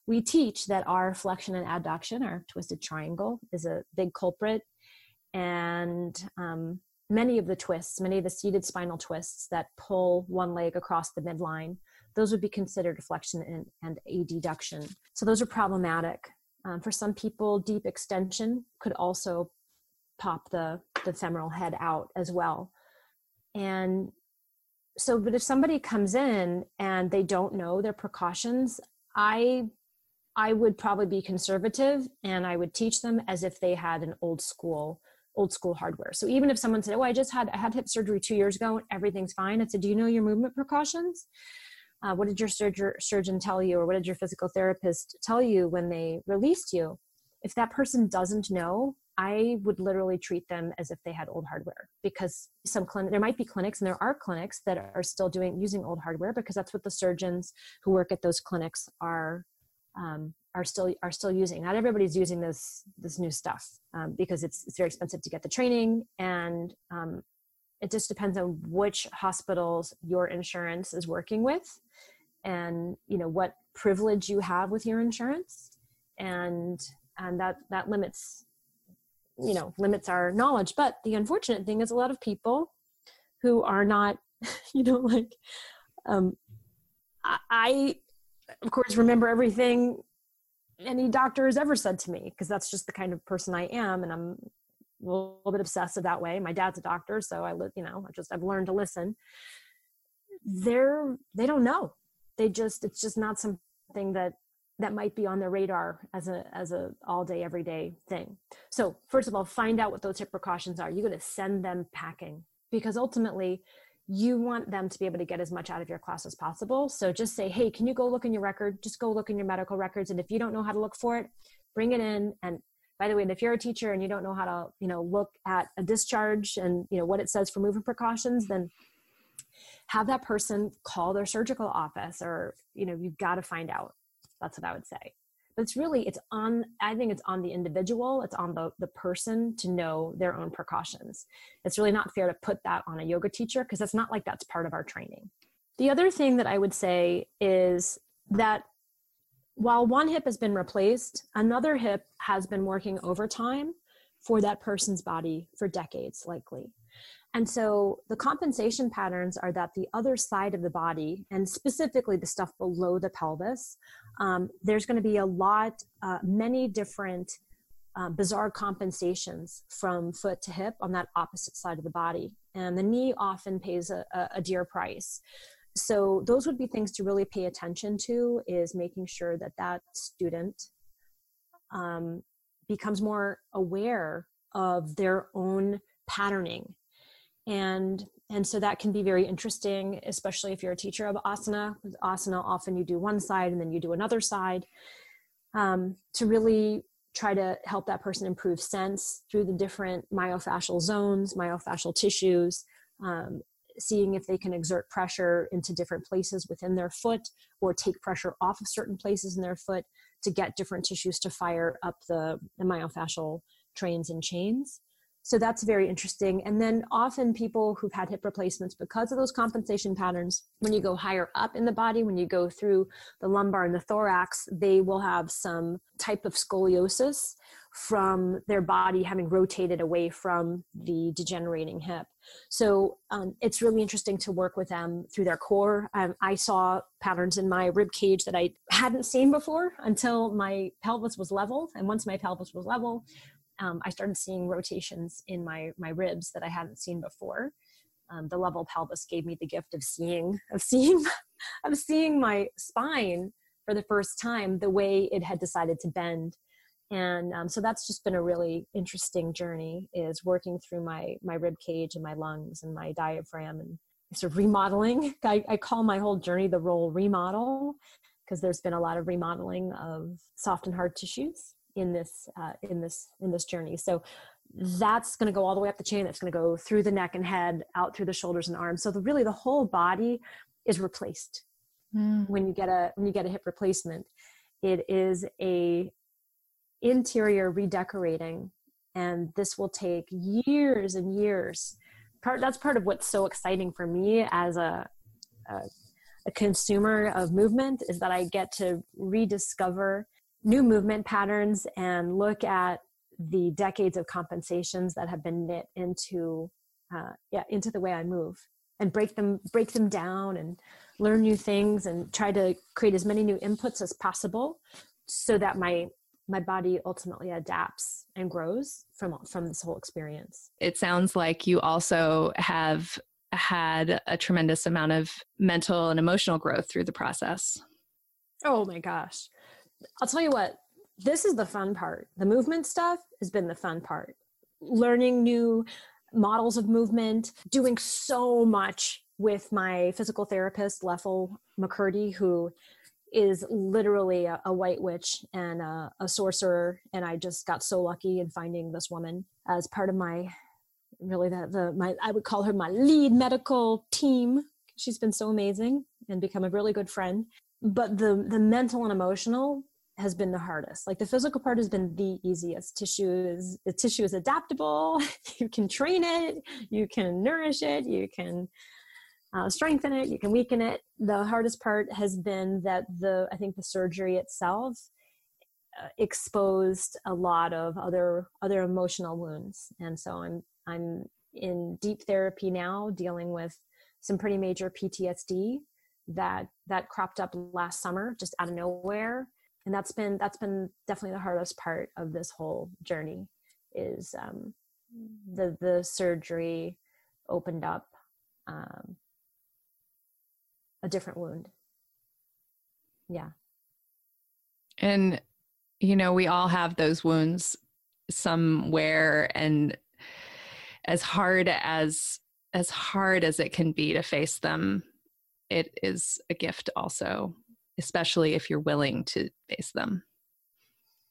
we teach that our flexion and adduction, our twisted triangle, is a big culprit, and um, many of the twists, many of the seated spinal twists that pull one leg across the midline those would be considered flexion and, and adduction. So those are problematic. Um, for some people, deep extension could also pop the, the femoral head out as well. And so, but if somebody comes in and they don't know their precautions, I I would probably be conservative and I would teach them as if they had an old school old school hardware. So even if someone said, "Oh, I just had I had hip surgery 2 years ago, and everything's fine." I said, "Do you know your movement precautions?" uh, what did your surger, surgeon tell you or what did your physical therapist tell you when they released you if that person doesn't know I would literally treat them as if they had old hardware because some there might be clinics and there are clinics that are still doing using old hardware because that's what the surgeons who work at those clinics are um, are still are still using. Not everybody's using this this new stuff um, because it's it's very expensive to get the training and um, it just depends on which hospitals your insurance is working with and you know what privilege you have with your insurance and and that that limits you know limits our knowledge but the unfortunate thing is a lot of people who are not [laughs] you know like um i of course remember everything any doctor has ever said to me because that's just the kind of person i am and i'm a little bit obsessive that way. My dad's a doctor so i you know i just i've learned to listen. They're they don't know. They just it's just not something that that might be on their radar as a as a all day everyday thing. So first of all find out what those hip precautions are. You're going to send them packing because ultimately you want them to be able to get as much out of your class as possible. So just say hey can you go look in your record? Just go look in your medical records and if you don't know how to look for it bring it in. And by the way if you're a teacher and you don't know how to you know look at a discharge and you know what it says for movement precautions then have that person call their surgical office or you know you've got to find out. That's what I would say. But it's really, it's on, I think it's on the individual, it's on the, the person to know their own precautions. It's really not fair to put that on a yoga teacher because it's not like that's part of our training. The other thing that I would say is that while one hip has been replaced, another hip has been working overtime for that person's body for decades, likely. And so the compensation patterns are that the other side of the body, and specifically the stuff below the pelvis, um, there's going to be a lot, uh, many different uh, bizarre compensations from foot to hip on that opposite side of the body. And the knee often pays a, a dear price. So those would be things to really pay attention to is making sure that that student um, becomes more aware of their own patterning and and so that can be very interesting especially if you're a teacher of asana asana often you do one side and then you do another side um, to really try to help that person improve sense through the different myofascial zones myofascial tissues um, seeing if they can exert pressure into different places within their foot or take pressure off of certain places in their foot to get different tissues to fire up the, the myofascial trains and chains so that's very interesting. And then often people who've had hip replacements because of those compensation patterns, when you go higher up in the body, when you go through the lumbar and the thorax, they will have some type of scoliosis from their body having rotated away from the degenerating hip. So um, it's really interesting to work with them through their core. Um, I saw patterns in my rib cage that I hadn't seen before until my pelvis was level. And once my pelvis was level, um, I started seeing rotations in my my ribs that I hadn't seen before. Um, the level pelvis gave me the gift of seeing [laughs] of seeing of seeing my spine for the first time the way it had decided to bend. And um, so that's just been a really interesting journey is working through my my rib cage and my lungs and my diaphragm and sort of remodeling. [laughs] I, I call my whole journey the roll remodel because there's been a lot of remodeling of soft and hard tissues in this uh, in this in this journey. So that's going to go all the way up the chain that's going to go through the neck and head out through the shoulders and arms. So the really the whole body is replaced mm. when you get a when you get a hip replacement. It is a interior redecorating and this will take years and years. Part that's part of what's so exciting for me as a, a, a consumer of movement is that i get to rediscover new movement patterns and look at the decades of compensations that have been knit into uh, yeah into the way I move and break them break them down and learn new things and try to create as many new inputs as possible so that my my body ultimately adapts and grows from from this whole experience. It sounds like you also have had a tremendous amount of mental and emotional growth through the process. Oh my gosh. I'll tell you what, this is the fun part. The movement stuff has been the fun part. Learning new models of movement, doing so much with my physical therapist, Leffel McCurdy, who is literally a, a white witch and a, a, sorcerer. And I just got so lucky in finding this woman as part of my really the, the my I would call her my lead medical team. She's been so amazing and become a really good friend. But the the mental and emotional has been the hardest. Like the physical part has been the easiest. Tissue is the tissue is adaptable. [laughs] you can train it, you can nourish it, you can uh, strengthen it, you can weaken it. The hardest part has been that the I think the surgery itself uh, exposed a lot of other other emotional wounds, and so I'm I'm in deep therapy now, dealing with some pretty major PTSD that that cropped up last summer just out of nowhere, and that's been that's been definitely the hardest part of this whole journey is um, the the surgery opened up um, a different wound. Yeah. And, you know, we all have those wounds somewhere. And as hard as, as hard as it can be to face them, it is a gift also, especially if you're willing to face them.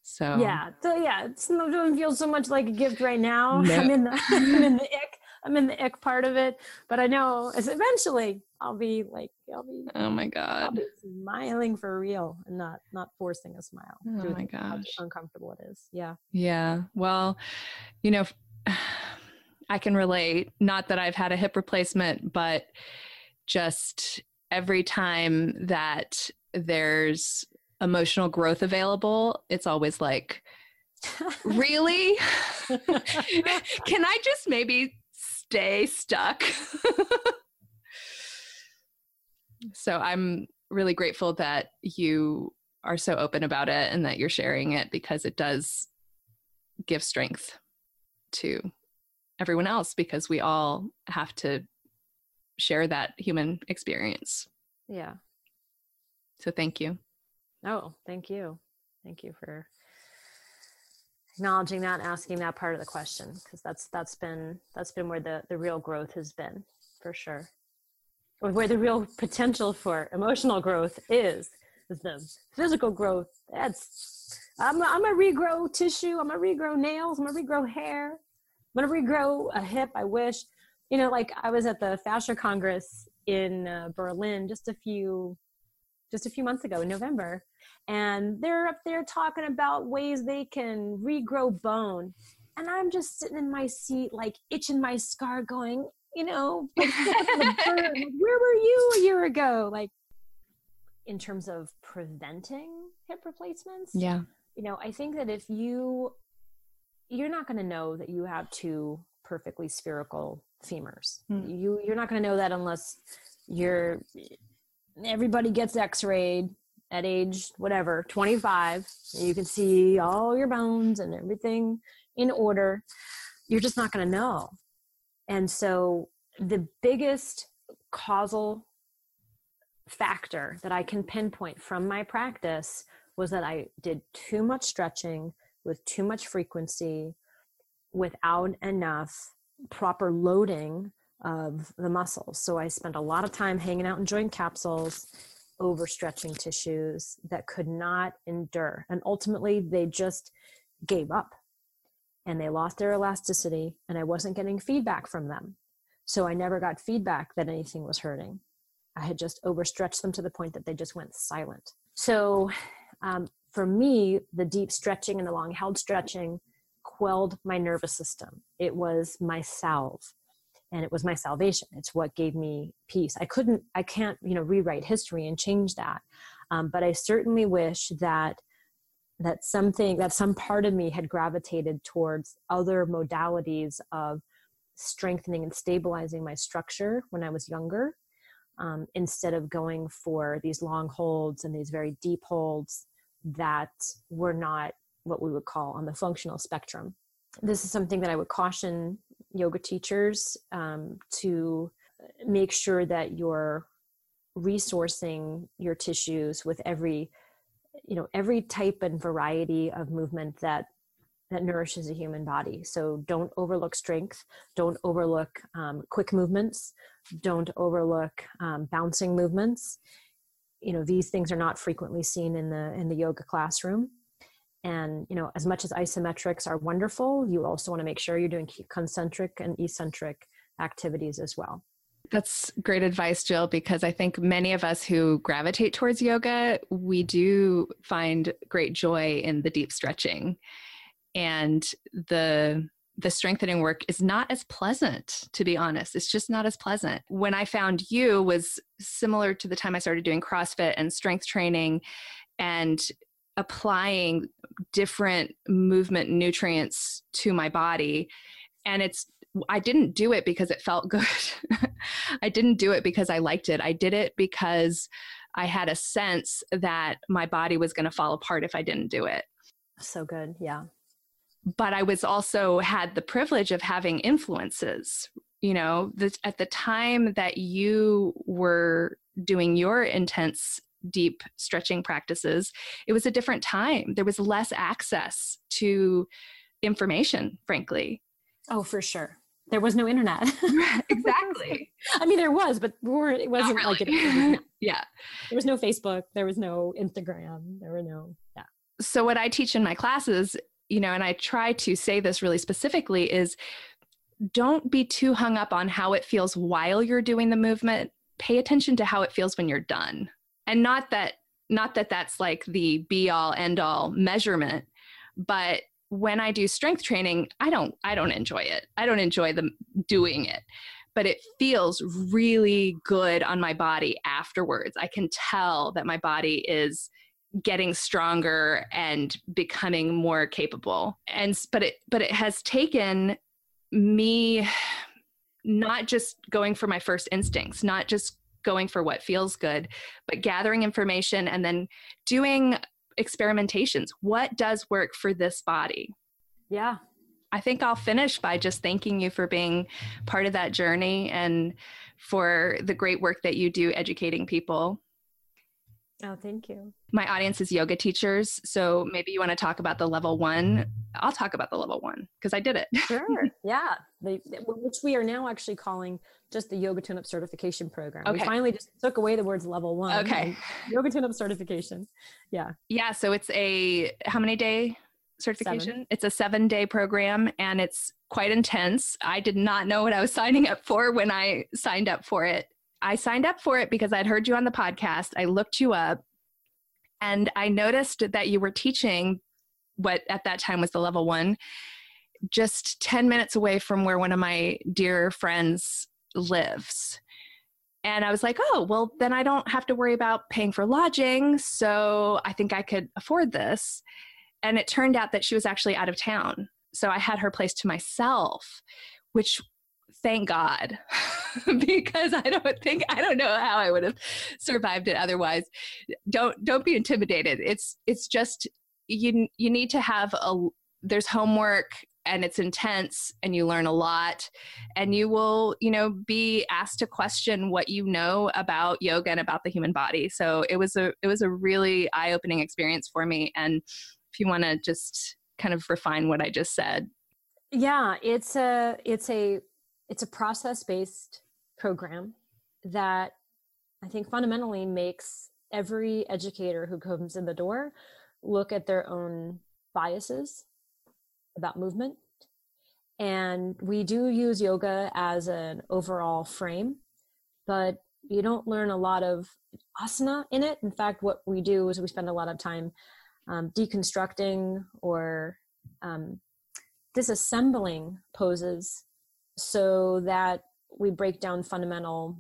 So yeah, so yeah, it doesn't feel so much like a gift right now. No. I'm in the [laughs] I'm in the ick I'm in the ick part of it, but I know as eventually I'll be like I'll be oh my god I'll be smiling for real and not not forcing a smile. Oh my gosh, uncomfortable it is. Yeah. Yeah. Well, you know, [sighs] I can relate. Not that I've had a hip replacement, but just every time that there's emotional growth available, it's always like really? [laughs] Can I just maybe stay stuck. [laughs] so I'm really grateful that you are so open about it and that you're sharing it because it does give strength to everyone else because we all have to share that human experience. Yeah. So thank you. Oh, thank you. Thank you for acknowledging that asking that part of the question because that's that's been that's been where the the real growth has been for sure or where the real potential for emotional growth is is the physical growth that's i'm, I'm gonna regrow tissue i'm gonna regrow nails i'm gonna regrow hair i'm gonna regrow a hip i wish you know like i was at the fascia congress in uh, berlin just a few just a few months ago in november. And they're up there talking about ways they can regrow bone. And i'm just sitting in my seat like itching my scar going you know [laughs] like, where were you a year ago? Like in terms of preventing hip replacements yeah. you know i think that if you you're not going to know that you have two perfectly spherical femurs. Mm. you you're not going to know that unless you're everybody gets x-rayed at age whatever 25 you can see all your bones and everything in order you're just not going to know. And so the biggest causal factor that i can pinpoint from my practice was that i did too much stretching with too much frequency without enough proper loading of the muscles so i spent a lot of time hanging out in joint capsules overstretching tissues that could not endure. And ultimately, they just gave up and they lost their elasticity, and I wasn't getting feedback from them. So I never got feedback that anything was hurting. I had just overstretched them to the point that they just went silent. So um, for me, the deep stretching and the long held stretching quelled my nervous system. It was my salve and it was my salvation. It's what gave me peace. I couldn't i can't you know rewrite history and change that. Um, but i certainly wish that that something that some part of me had gravitated towards other modalities of strengthening and stabilizing my structure when i was younger um, instead of going for these long holds and these very deep holds that were not what we would call on the functional spectrum. This is something that I would caution yoga teachers um, to make sure that you're resourcing your tissues with every you know every type and variety of movement that that nourishes a human body. So don't overlook strength don't overlook um, quick movements don't overlook um, bouncing movements. You know these things are not frequently seen in the in the yoga classroom and you know as much as isometrics are wonderful you also want to make sure you're doing concentric and eccentric activities as well. That's great advice, Jill, because I think many of us who gravitate towards yoga, we do find great joy in the deep stretching. And the the strengthening work is not as pleasant to be honest. It's just not as pleasant. When i found you was similar to the time i started doing crossfit and strength training and applying different movement nutrients to my body and it's I didn't do it because it felt [laughs] good. I didn't do it because I liked it. I did it because I had a sense that my body was going to fall apart if I didn't do it. So good. Yeah. But I was also had the privilege of having influences. You know, the, at the time that you were doing your intense deep stretching practices, it was a different time. There was less access to information, frankly. Oh, for sure there was no internet. [laughs] exactly. I mean, there was, but it wasn't really. like it. [laughs] yeah. There was no Facebook. There was no Instagram. There were no, yeah. So, what I teach in my classes, you know, and I try to say this really specifically is don't be too hung up on how it feels while you're doing the movement. Pay attention to how it feels when you're done. And not that, not that that's like the be all end all measurement, but when I do strength training, I don't I don't enjoy it. I don't enjoy the doing it. But it feels really good on my body afterwards. I can tell that my body is getting stronger and becoming more capable. And but it but it has taken me not just going for my first instincts, not just going for what feels good, but gathering information and then doing experimentations. What does work for this body? Yeah. I think I'll finish by just thanking you for being part of that journey and for the great work that you do educating people. Oh, thank you. My audience is yoga teachers. So maybe you want to talk about the level one. I'll talk about the level one because I did it. Sure. [laughs] yeah. They, which we are now actually calling just the Yoga Tune Up Certification Program. Okay. We finally just took away the words level one. Okay. Yoga Tune Up Certification. Yeah. Yeah. So it's a how many day certification? Seven. It's a seven day program and it's quite intense. I did not know what I was signing up for when I signed up for it. I signed up for it because I'd heard you on the podcast. I looked you up and I noticed that you were teaching what at that time was the level one, just 10 minutes away from where one of my dear friends lives. And I was like, oh, well, then I don't have to worry about paying for lodging. So I think I could afford this. And it turned out that she was actually out of town. So I had her place to myself, which thank God, [laughs] because I don't think I don't know how I would have survived it otherwise. Don't don't be intimidated. It's it's just you you need to have a there's homework and it's intense and you learn a lot and you will you know be asked to question what you know about yoga and about the human body so it was a it was a really eye-opening experience for me and if you want to just kind of refine what i just said yeah it's a it's a it's a process based program that I think fundamentally makes every educator who comes in the door look at their own biases about movement. And we do use yoga as an overall frame, but you don't learn a lot of asana in it. In fact, what we do is we spend a lot of time um, deconstructing or um, disassembling poses so that we break down fundamental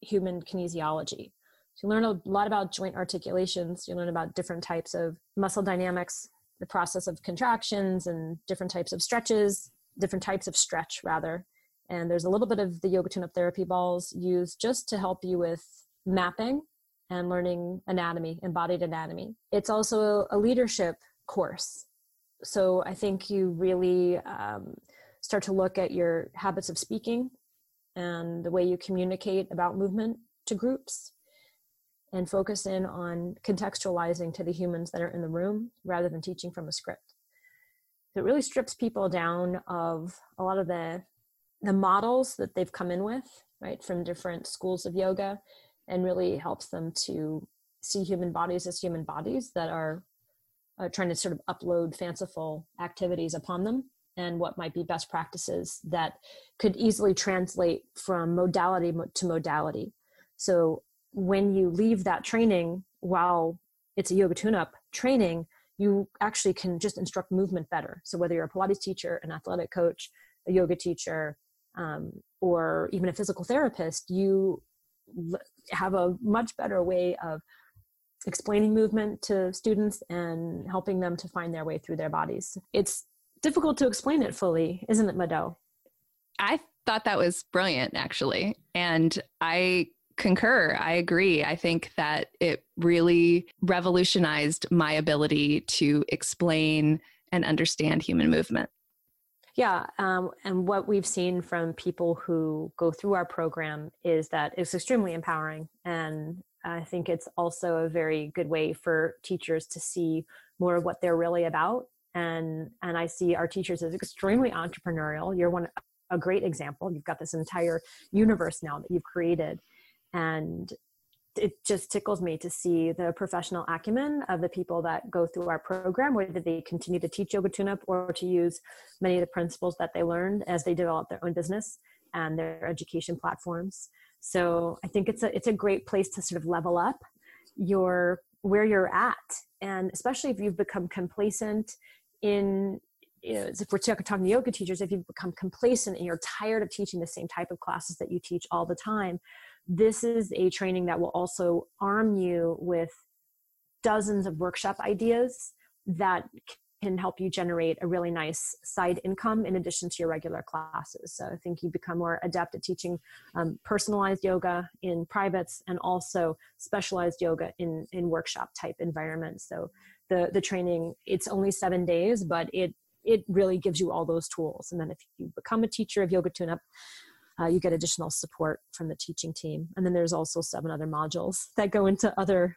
human kinesiology. So you learn a lot about joint articulations, you learn about different types of muscle dynamics, the process of contractions and different types of stretches, different types of stretch rather. And there's a little bit of the yoga tune up therapy balls used just to help you with mapping and learning anatomy, embodied anatomy. It's also a leadership course. So I think you really um, start to look at your habits of speaking and the way you communicate about movement to groups and focus in on contextualizing to the humans that are in the room rather than teaching from a script. It really strips people down of a lot of the the models that they've come in with, right, from different schools of yoga and really helps them to see human bodies as human bodies that are uh, trying to sort of upload fanciful activities upon them and what might be best practices that could easily translate from modality to modality. So when you leave that training while it's a yoga tune up training, you actually can just instruct movement better. So whether you're a Pilates teacher, an athletic coach, a yoga teacher, um, or even a physical therapist, you have a much better way of explaining movement to students and helping them to find their way through their bodies. It's difficult to explain it fully, isn't it, Mado? I thought that was brilliant, actually. And I concur. I agree. I think that it really revolutionized my ability to explain and understand human movement. Yeah, um, and what we've seen from people who go through our program is that it's extremely empowering, and I think it's also a very good way for teachers to see more of what they're really about. And and I see our teachers as extremely entrepreneurial. You're one a great example. You've got this entire universe now that you've created, and it just tickles me to see the professional acumen of the people that go through our program, whether they continue to teach yoga tune-up or to use many of the principles that they learned as they develop their own business and their education platforms. So I think it's a it's a great place to sort of level up your where you're at, and especially if you've become complacent in you know, if we're talking to yoga teachers, if you've become complacent and you're tired of teaching the same type of classes that you teach all the time, this is a training that will also arm you with dozens of workshop ideas that can help you generate a really nice side income in addition to your regular classes. So I think you become more adept at teaching um, personalized yoga in privates and also specialized yoga in, in workshop type environments. So the, the training, it's only seven days, but it, it really gives you all those tools. And then if you become a teacher of yoga tune-up, uh, you get additional support from the teaching team. And then there's also seven other modules that go into other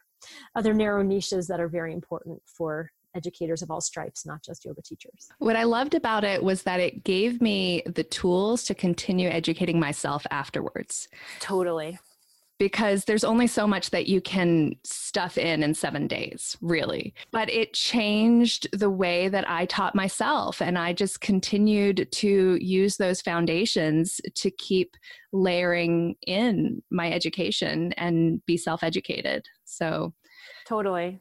other narrow niches that are very important for educators of all stripes, not just yoga teachers. What I loved about it was that it gave me the tools to continue educating myself afterwards. Totally because there's only so much that you can stuff in in seven days, really. But it changed the way that I taught myself. And I just continued to use those foundations to keep layering in my education and be self educated. So, totally.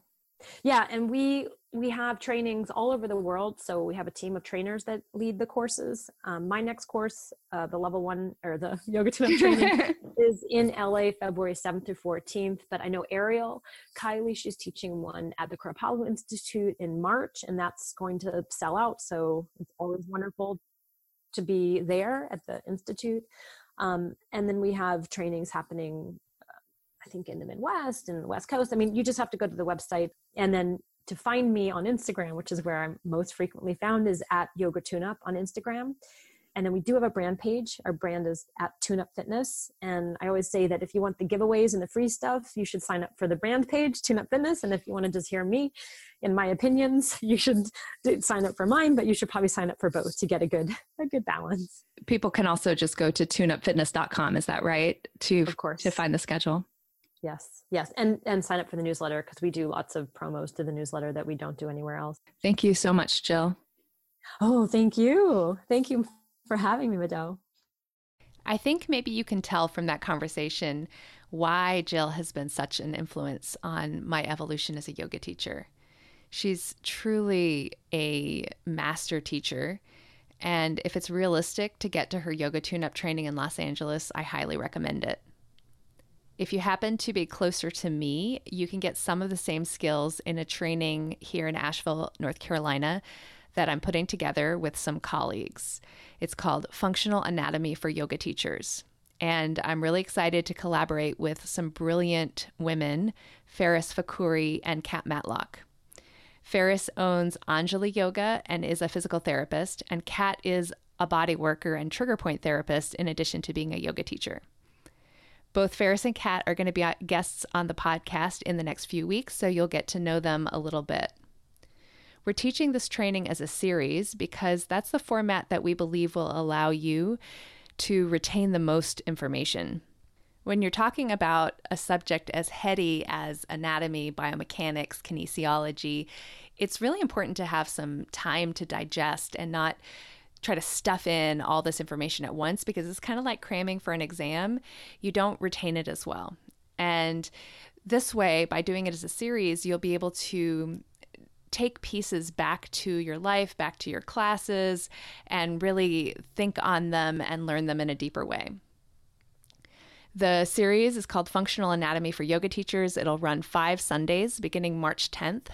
Yeah. And we, we have trainings all over the world. So we have a team of trainers that lead the courses. Um, my next course, uh, the level one or the [laughs] yoga tune training, [laughs] is in LA February 7th through 14th. But I know Ariel, Kiley, she's teaching one at the Kripalu Institute in March, and that's going to sell out. So it's always wonderful to be there at the Institute. Um, and then we have trainings happening uh, I think in the Midwest and the West Coast. I mean, you just have to go to the website and then to find me on Instagram, which is where I'm most frequently found, is at Yoga Tune Up on Instagram. And then we do have a brand page. Our brand is at Tune Up Fitness. And I always say that if you want the giveaways and the free stuff, you should sign up for the brand page, Tune Up Fitness. And if you want to just hear me in my opinions, [laughs] you should sign up for mine, but you should probably sign up for both to get a good a good balance. People can also just go to tuneupfitness.com. Is that right? To of course to find the schedule. Yes, yes, and and sign up for the newsletter because we do lots of promos to the newsletter that we don't do anywhere else. Thank you so much, Jill. Oh, thank you, thank you for having me, Mado. I think maybe you can tell from that conversation why Jill has been such an influence on my evolution as a yoga teacher. She's truly a master teacher. And if it's realistic to get to her yoga tune up training in Los Angeles, I highly recommend it. If you happen to be closer to me, you can get some of the same skills in a training here in Asheville, North Carolina, that I'm putting together with some colleagues. It's called Functional Anatomy for Yoga Teachers. And I'm really excited to collaborate with some brilliant women, Ferris Fakhouri and Kat Matlock. Ferris owns Anjali Yoga and is a physical therapist, and Kat is a body worker and trigger point therapist in addition to being a yoga teacher. Both Ferris and Kat are going to be uh, guests on the podcast in the next few weeks, so you'll get to know them a little bit. We're teaching this training as a series because that's the format that we believe will allow you to retain the most information. When you're talking about a subject as heady as anatomy, biomechanics, kinesiology, it's really important to have some time to digest and not try to stuff in all this information at once because it's kind of like cramming for an exam. You don't retain it as well. And this way, by doing it as a series, you'll be able to take pieces back to your life, back to your classes, and really think on them and learn them in a deeper way. The series is called Functional Anatomy for Yoga Teachers. It'll run five Sundays beginning March 10th.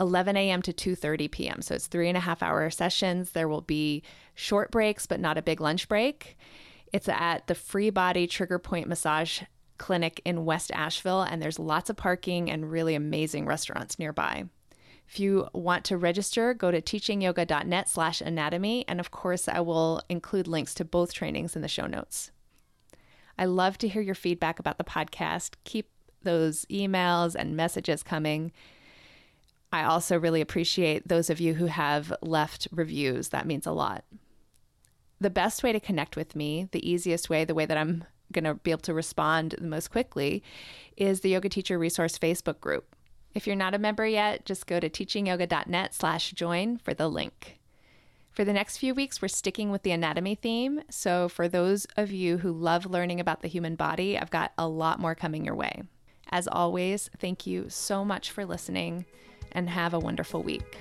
11 a.m. to 2:30 p.m. So it's three and a half hour sessions. There will be short breaks, but not a big lunch break. It's at the Free Body Trigger Point Massage Clinic in West Asheville, and there's lots of parking and really amazing restaurants nearby. If you want to register, go to teachingyoga.net slash anatomy. And of course, I will include links to both trainings in the show notes. I love to hear your feedback about the podcast. Keep those emails and messages coming. I also really appreciate those of you who have left reviews. That means a lot. The best way to connect with me, the easiest way, the way that I'm going to be able to respond the most quickly, is the Yoga Teacher Resource Facebook group. If you're not a member yet, just go to teachingyoga.net slash join for the link. For the next few weeks, we're sticking with the anatomy theme. So, for those of you who love learning about the human body, I've got a lot more coming your way. As always, thank you so much for listening and have a wonderful week.